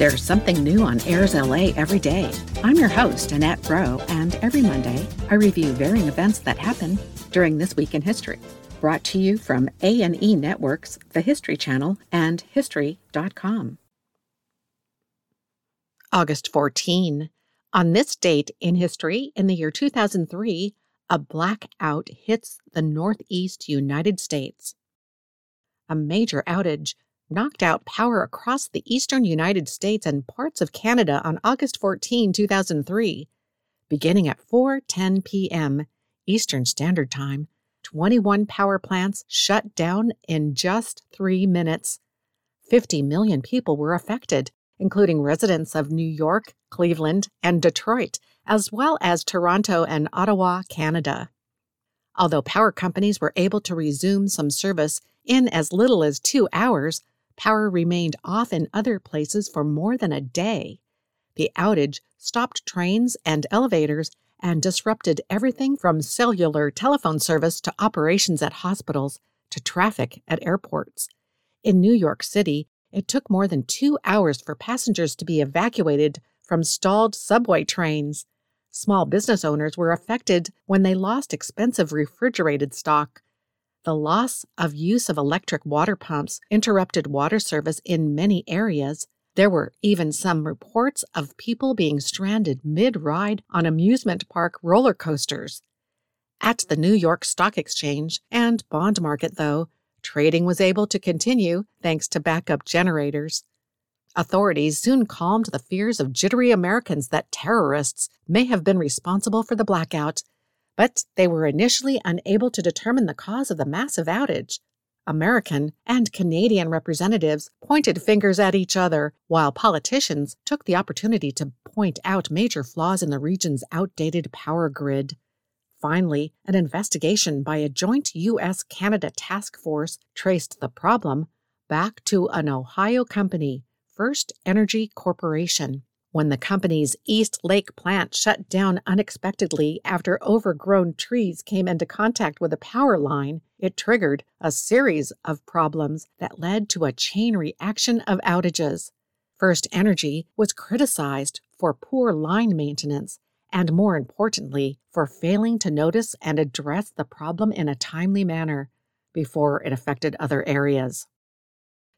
There's something new on Airs LA every day. I'm your host, Annette Bro, and every Monday I review varying events that happen during this week in history. Brought to you from A&E Networks, the History Channel, and History.com. August 14. On this date in history, in the year 2003, a blackout hits the Northeast United States. A major outage knocked out power across the eastern United States and parts of Canada on August 14, 2003. Beginning at 4:10 p.m. Eastern Standard Time, 21 power plants shut down in just 3 minutes. 50 million people were affected, including residents of New York, Cleveland, and Detroit, as well as Toronto and Ottawa, Canada. Although power companies were able to resume some service in as little as two hours, power remained off in other places for more than a day. The outage stopped trains and elevators and disrupted everything from cellular telephone service to operations at hospitals to traffic at airports. In New York City, it took more than two hours for passengers to be evacuated from stalled subway trains. Small business owners were affected when they lost expensive refrigerated stock. The loss of use of electric water pumps interrupted water service in many areas. There were even some reports of people being stranded mid ride on amusement park roller coasters. At the New York Stock Exchange and bond market, though, trading was able to continue thanks to backup generators. Authorities soon calmed the fears of jittery Americans that terrorists may have been responsible for the blackout but they were initially unable to determine the cause of the massive outage. American and Canadian representatives pointed fingers at each other, while politicians took the opportunity to point out major flaws in the region's outdated power grid. Finally, an investigation by a joint U.S. Canada task force traced the problem back to an Ohio company, First Energy Corporation. When the company's East Lake plant shut down unexpectedly after overgrown trees came into contact with a power line, it triggered a series of problems that led to a chain reaction of outages. First Energy was criticized for poor line maintenance and, more importantly, for failing to notice and address the problem in a timely manner before it affected other areas.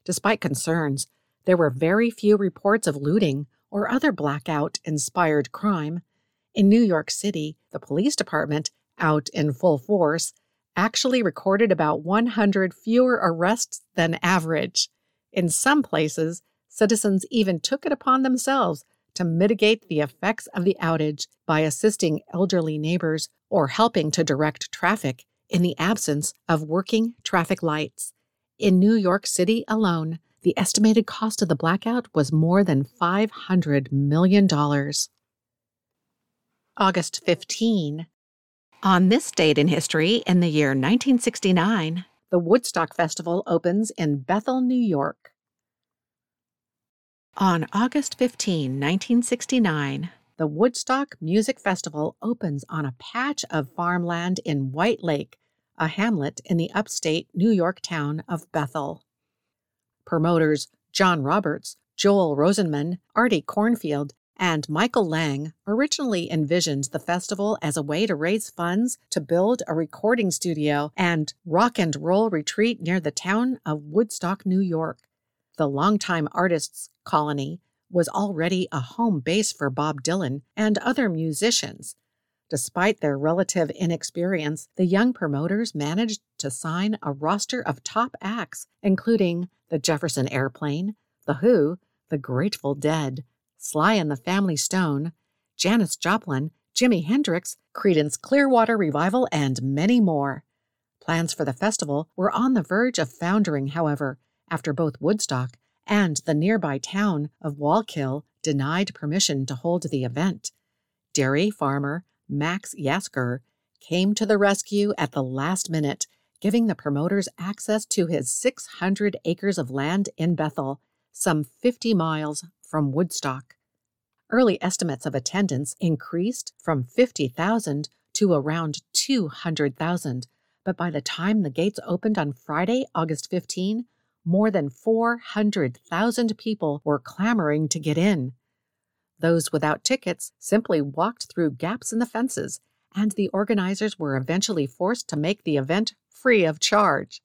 Despite concerns, there were very few reports of looting or other blackout inspired crime. In New York City, the police department, out in full force, actually recorded about 100 fewer arrests than average. In some places, citizens even took it upon themselves to mitigate the effects of the outage by assisting elderly neighbors or helping to direct traffic in the absence of working traffic lights. In New York City alone, the estimated cost of the blackout was more than $500 million. August 15. On this date in history, in the year 1969, the Woodstock Festival opens in Bethel, New York. On August 15, 1969, the Woodstock Music Festival opens on a patch of farmland in White Lake, a hamlet in the upstate New York town of Bethel. Promoters John Roberts, Joel Rosenman, Artie Kornfeld, and Michael Lang originally envisioned the festival as a way to raise funds to build a recording studio and rock and roll retreat near the town of Woodstock, New York. The longtime artists' colony was already a home base for Bob Dylan and other musicians, Despite their relative inexperience, the young promoters managed to sign a roster of top acts, including the Jefferson Airplane, The Who, The Grateful Dead, Sly and the Family Stone, Janis Joplin, Jimi Hendrix, Creedence Clearwater Revival, and many more. Plans for the festival were on the verge of foundering, however, after both Woodstock and the nearby town of Wallkill denied permission to hold the event. Dairy farmer Max Yasgur, came to the rescue at the last minute, giving the promoters access to his 600 acres of land in Bethel, some 50 miles from Woodstock. Early estimates of attendance increased from 50,000 to around 200,000, but by the time the gates opened on Friday, August 15, more than 400,000 people were clamoring to get in. Those without tickets simply walked through gaps in the fences, and the organizers were eventually forced to make the event free of charge.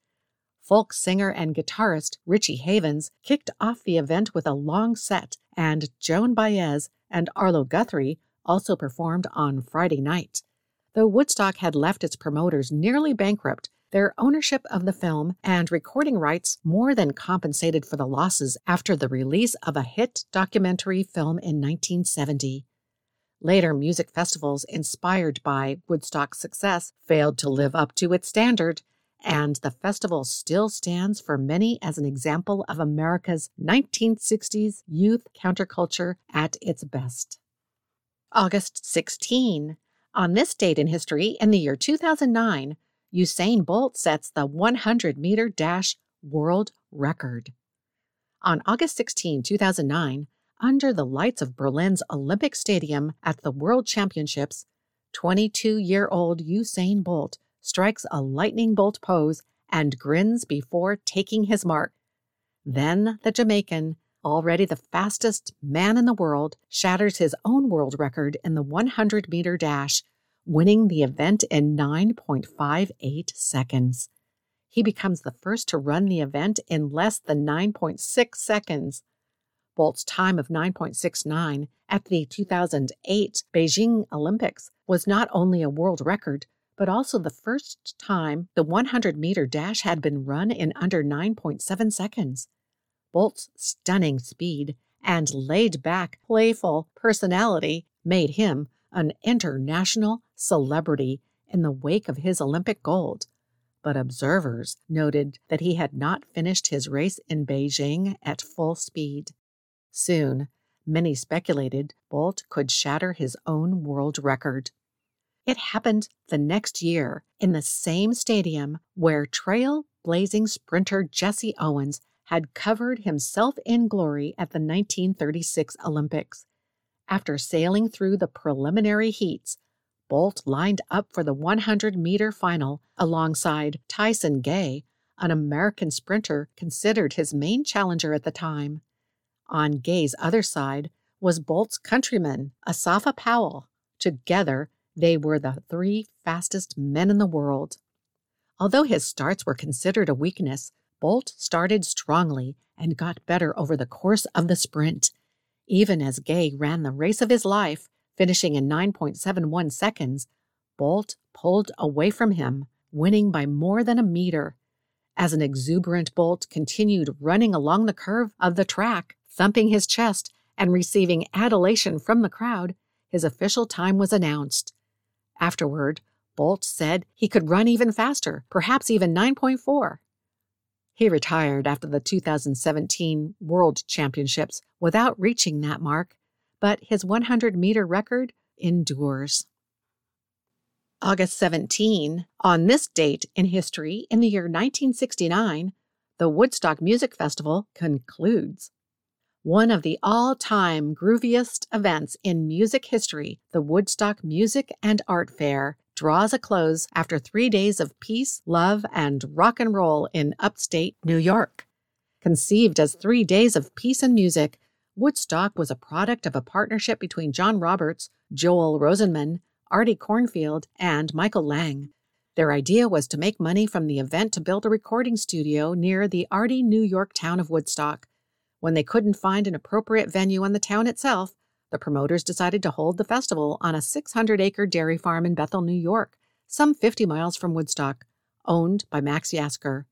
Folk singer and guitarist Richie Havens kicked off the event with a long set, and Joan Baez and Arlo Guthrie also performed on Friday night. Though Woodstock had left its promoters nearly bankrupt, their ownership of the film and recording rights more than compensated for the losses after the release of a hit documentary film in 1970. Later music festivals inspired by Woodstock's success failed to live up to its standard, and the festival still stands for many as an example of America's 1960s youth counterculture at its best. August 16. On this date in history, in the year 2009, Usain Bolt sets the 100 meter dash world record. On August 16, 2009, under the lights of Berlin's Olympic Stadium at the World Championships, 22 year old Usain Bolt strikes a lightning bolt pose and grins before taking his mark. Then the Jamaican, already the fastest man in the world, shatters his own world record in the 100 meter dash, winning the event in 9.58 seconds. He becomes the first to run the event in less than 9.6 seconds. Bolt's time of 9.69 at the 2008 Beijing Olympics was not only a world record, but also the first time the 100 meter dash had been run in under 9.7 seconds. Bolt's stunning speed and laid back, playful personality made him an international celebrity in the wake of his Olympic gold. But observers noted that he had not finished his race in Beijing at full speed. Soon, many speculated Bolt could shatter his own world record. It happened the next year in the same stadium where trail blazing sprinter Jesse Owens had covered himself in glory at the 1936 Olympics. After sailing through the preliminary heats, Bolt lined up for the 100 meter final alongside Tyson Gay, an American sprinter considered his main challenger at the time. On Gay's other side was Bolt's countryman, Asafa Powell. Together, they were the three fastest men in the world. Although his starts were considered a weakness, Bolt started strongly and got better over the course of the sprint. Even as Gay ran the race of his life, finishing in 9.71 seconds, Bolt pulled away from him, winning by more than a meter. As an exuberant Bolt continued running along the curve of the track, thumping his chest and receiving adulation from the crowd, his official time was announced. Afterward, Bolt said he could run even faster, perhaps even 9.4. He retired after the 2017 World Championships without reaching that mark, but his 100 meter record endures. August 17, on this date in history, in the year 1969, the Woodstock Music Festival concludes. One of the all time grooviest events in music history, the Woodstock Music and Art Fair, draws a close after three days of peace, love, and rock and roll in upstate New York. Conceived as three days of peace and music, Woodstock was a product of a partnership between John Roberts, Joel Rosenman, Artie Kornfeld, and Michael Lang. Their idea was to make money from the event to build a recording studio near the arty New York town of Woodstock. When they couldn't find an appropriate venue in the town itself, the promoters decided to hold the festival on a 600 acre dairy farm in Bethel, New York, some 50 miles from Woodstock, owned by Max Yasgur.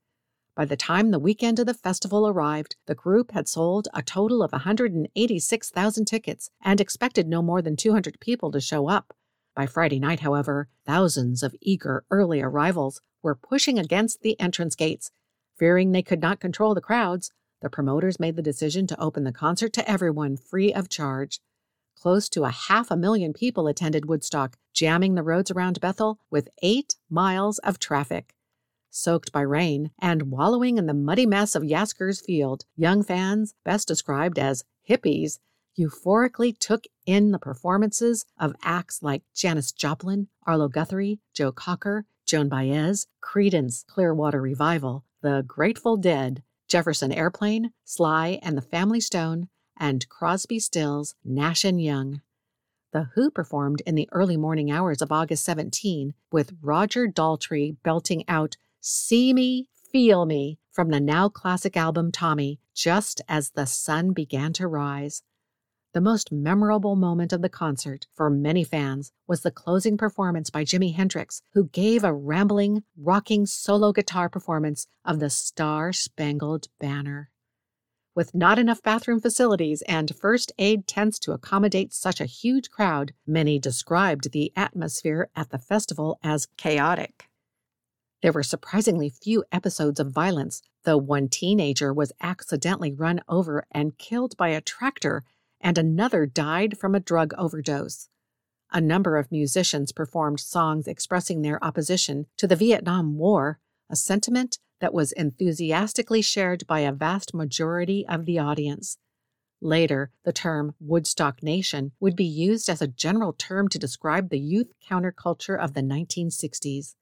By the time the weekend of the festival arrived, the group had sold a total of 186,000 tickets and expected no more than 200 people to show up. By Friday night, however, thousands of eager early arrivals were pushing against the entrance gates. Fearing they could not control the crowds, the promoters made the decision to open the concert to everyone free of charge. close to a half a million people attended Woodstock, jamming the roads around Bethel with eight miles of traffic. Soaked by rain and wallowing in the muddy mess of Yasgur's Field, young fans, best described as hippies, euphorically took in the performances of acts like Janis Joplin, Arlo Guthrie, Joe Cocker, Joan Baez, Creedence Clearwater Revival, The Grateful Dead, Jefferson Airplane, Sly and the Family Stone, and Crosby Stills, Nash and Young. The Who performed in the early morning hours of August 17 with Roger Daltrey belting out See Me, Feel Me from the now classic album Tommy, just as the sun began to rise. The most memorable moment of the concert for many fans was the closing performance by Jimi Hendrix, who gave a rambling, rocking solo guitar performance of the Star Spangled Banner. With not enough bathroom facilities and first aid tents to accommodate such a huge crowd, many described the atmosphere at the festival as chaotic. There were surprisingly few episodes of violence, though one teenager was accidentally run over and killed by a tractor and another died from a drug overdose. A number of musicians performed songs expressing their opposition to the Vietnam War, a sentiment that was enthusiastically shared by a vast majority of the audience. Later, the term Woodstock Nation would be used as a general term to describe the youth counterculture of the 1960s.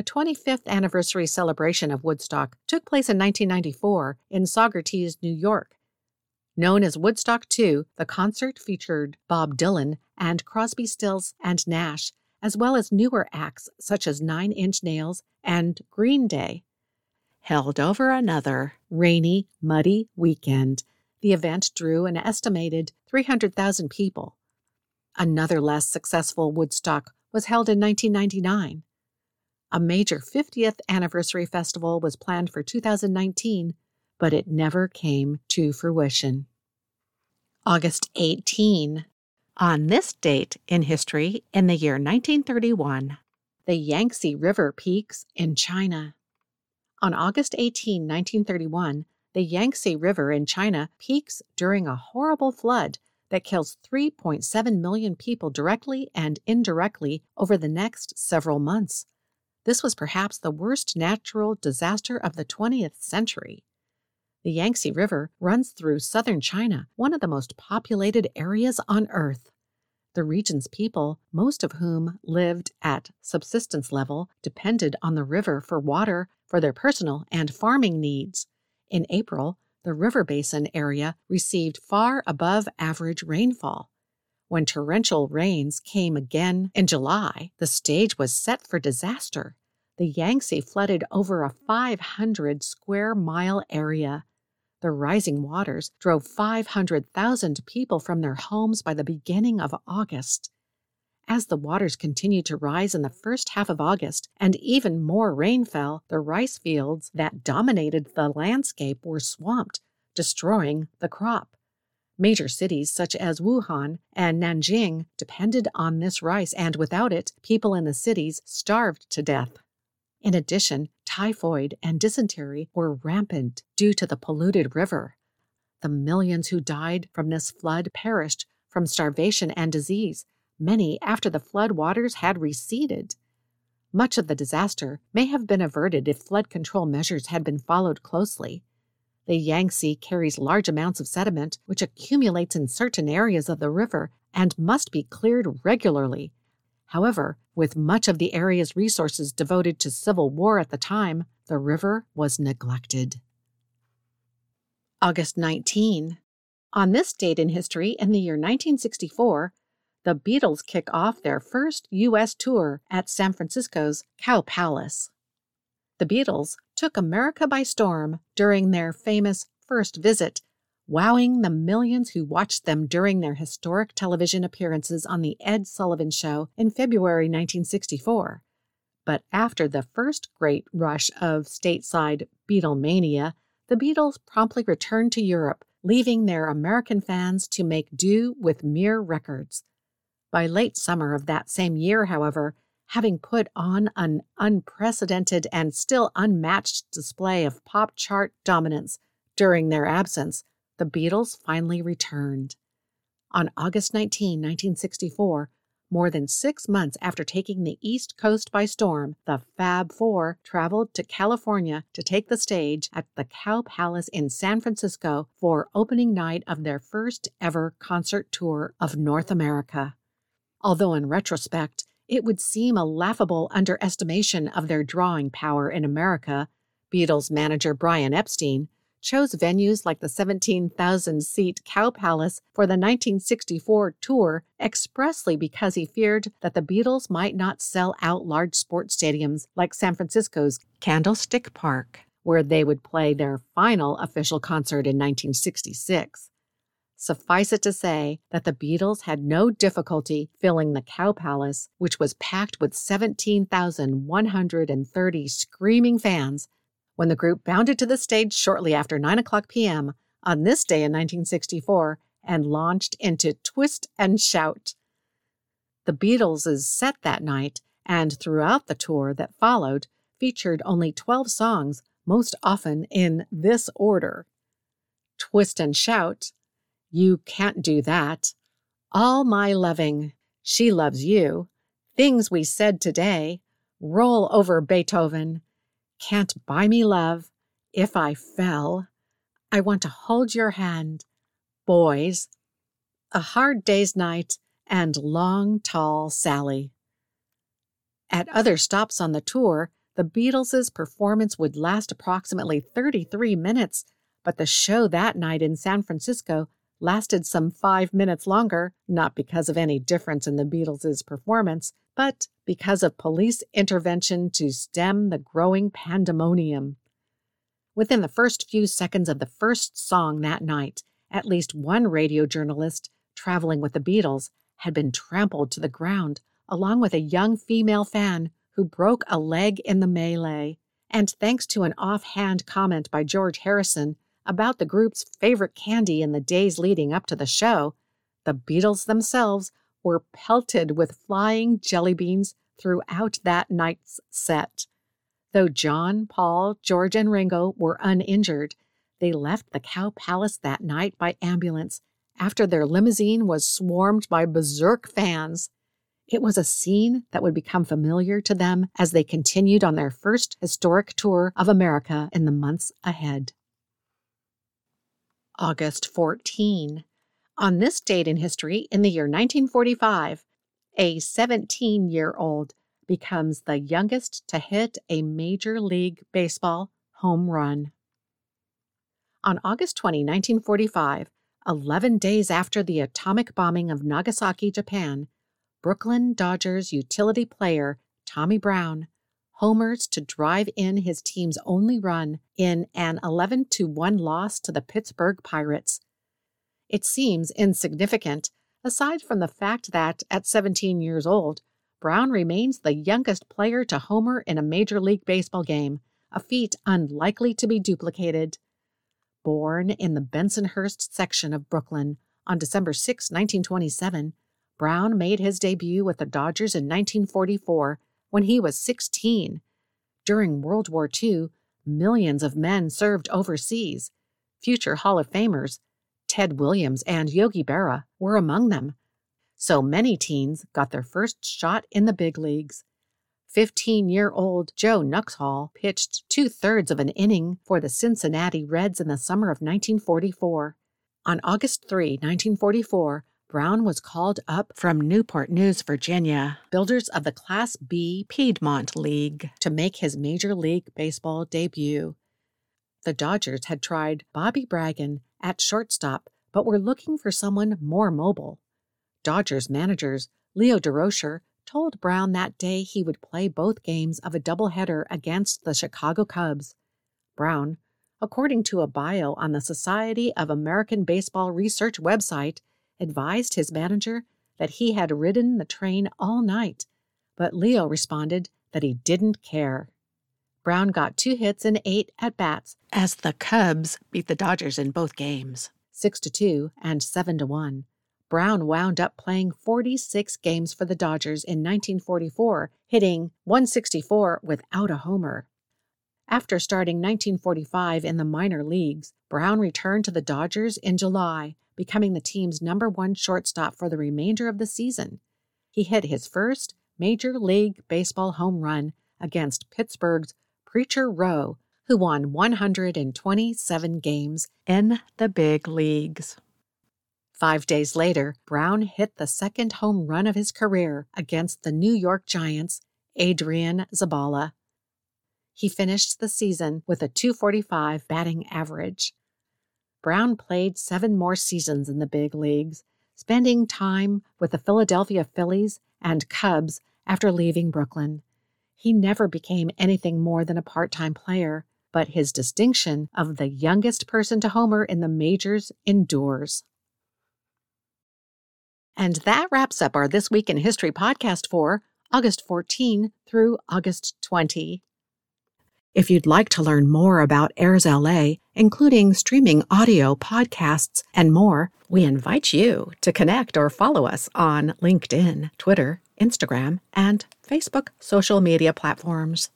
A 25th anniversary celebration of Woodstock took place in 1994 in Saugerties, New York, Known as Woodstock 2, the concert featured Bob Dylan and Crosby, Stills, and Nash, as well as newer acts such as Nine Inch Nails and Green Day. Held over another rainy, muddy weekend, the event drew an estimated 300,000 people. Another less successful Woodstock was held in 1999. A major 50th anniversary festival was planned for 2019, but it never came to fruition. August 18. On this date in history, in the year 1931, the Yangtze River peaks in China. On August 18, 1931, the Yangtze River in China peaks during a horrible flood that kills 3.7 million people directly and indirectly over the next several months. This was perhaps the worst natural disaster of the 20th century. The Yangtze River runs through southern China, one of the most populated areas on Earth. The region's people, most of whom lived at subsistence level, depended on the river for water for their personal and farming needs. In April, the river basin area received far above average rainfall. When torrential rains came again in July, the stage was set for disaster. The Yangtze flooded over a 500 square mile area, the rising waters drove 500,000 people from their homes by the beginning of August. As the waters continued to rise in the first half of August and even more rain fell, the rice fields that dominated the landscape were swamped, destroying the crop. Major cities such as Wuhan and Nanjing depended on this rice, and without it, people in the cities starved to death. In addition, typhoid and dysentery were rampant due to the polluted river. The millions who died from this flood perished from starvation and disease, many after the flood waters had receded. Much of the disaster may have been averted if flood control measures had been followed closely. The Yangtze carries large amounts of sediment, which accumulates in certain areas of the river and must be cleared regularly However, with much of the area's resources devoted to civil war at the time, the river was neglected. August 19. On this date in history, in the year 1964, the Beatles kick off their first U.S. tour at San Francisco's Cow Palace. The Beatles took America by storm during their famous first visit wowing the millions who watched them during their historic television appearances on The Ed Sullivan Show in February 1964. But after the first great rush of stateside Beatlemania, the Beatles promptly returned to Europe, leaving their American fans to make do with mere records. By late summer of that same year, however, having put on an unprecedented and still unmatched display of pop chart dominance during their absence, the Beatles finally returned. On August 19, 1964, more than six months after taking the East Coast by storm, the Fab Four traveled to California to take the stage at the Cow Palace in San Francisco for opening night of their first ever concert tour of North America. Although, in retrospect, it would seem a laughable underestimation of their drawing power in America, Beatles manager Brian Epstein chose venues like the 17,000 seat Cow Palace for the 1964 tour expressly because he feared that the Beatles might not sell out large sports stadiums like San Francisco's Candlestick Park, where they would play their final official concert in 1966. Suffice it to say that the Beatles had no difficulty filling the Cow Palace, which was packed with 17,130 screaming fans when the group bounded to the stage shortly after 9 o'clock p.m. on this day in 1964 and launched into Twist and Shout. The Beatles' set that night and throughout the tour that followed featured only 12 songs, most often in this order Twist and Shout, You Can't Do That, All My Loving, She Loves You, Things We Said Today, Roll Over Beethoven, can't buy me love if I fell. I want to hold your hand. Boys. A hard day's night and long, tall Sally. At other stops on the tour, the Beatles' performance would last approximately 33 minutes, but the show that night in San Francisco lasted some five minutes longer, not because of any difference in the Beatles' performance, but because of police intervention to stem the growing pandemonium. Within the first few seconds of the first song that night, at least one radio journalist traveling with the Beatles had been trampled to the ground, along with a young female fan who broke a leg in the melee. And thanks to an offhand comment by George Harrison about the group's favorite candy in the days leading up to the show, the Beatles themselves were pelted with flying jelly beans throughout that night's set. Though John, Paul, George, and Ringo were uninjured, they left the Cow Palace that night by ambulance after their limousine was swarmed by berserk fans. It was a scene that would become familiar to them as they continued on their first historic tour of America in the months ahead. August 14. On this date in history, in the year 1945, a 17 year old becomes the youngest to hit a Major League Baseball home run. On August 20, 1945, 11 days after the atomic bombing of Nagasaki, Japan, Brooklyn Dodgers utility player Tommy Brown homers to drive in his team's only run in an 11 to 1 loss to the Pittsburgh Pirates it seems insignificant, aside from the fact that, at 17 years old, Brown remains the youngest player to homer in a Major League Baseball game, a feat unlikely to be duplicated. Born in the Bensonhurst section of Brooklyn on December 6, 1927, Brown made his debut with the Dodgers in 1944 when he was 16. During World War II, millions of men served overseas. Future Hall of Famers Ted Williams and Yogi Berra were among them. So many teens got their first shot in the big leagues. 15 year old Joe Nuxhall pitched two thirds of an inning for the Cincinnati Reds in the summer of 1944. On August 3, 1944, Brown was called up from Newport News, Virginia, builders of the Class B Piedmont League, to make his Major League Baseball debut. The Dodgers had tried Bobby Bragan at shortstop, but were looking for someone more mobile. Dodgers managers Leo Durocher told Brown that day he would play both games of a doubleheader against the Chicago Cubs. Brown, according to a bio on the Society of American Baseball Research website, advised his manager that he had ridden the train all night, but Leo responded that he didn't care. Brown got two hits and eight at bats as the Cubs beat the Dodgers in both games, 6 to 2 and 7 to 1. Brown wound up playing 46 games for the Dodgers in 1944, hitting 164 without a homer. After starting 1945 in the minor leagues, Brown returned to the Dodgers in July, becoming the team's number one shortstop for the remainder of the season. He hit his first Major League Baseball home run against Pittsburgh's Preacher Roe, who won 127 games in the big leagues. Five days later, Brown hit the second home run of his career against the New York Giants' Adrian Zabala. He finished the season with a 245 batting average. Brown played seven more seasons in the big leagues, spending time with the Philadelphia Phillies and Cubs after leaving Brooklyn. He never became anything more than a part time player, but his distinction of the youngest person to homer in the majors endures. And that wraps up our This Week in History podcast for August 14 through August 20. If you'd like to learn more about Airs LA, including streaming audio, podcasts, and more, we invite you to connect or follow us on LinkedIn, Twitter, Instagram, and Facebook social media platforms.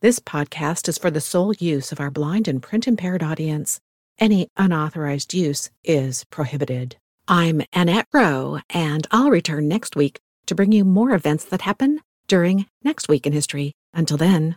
This podcast is for the sole use of our blind and print impaired audience. Any unauthorized use is prohibited. I'm Annette Rowe, and I'll return next week to bring you more events that happen during Next Week in History. Until then,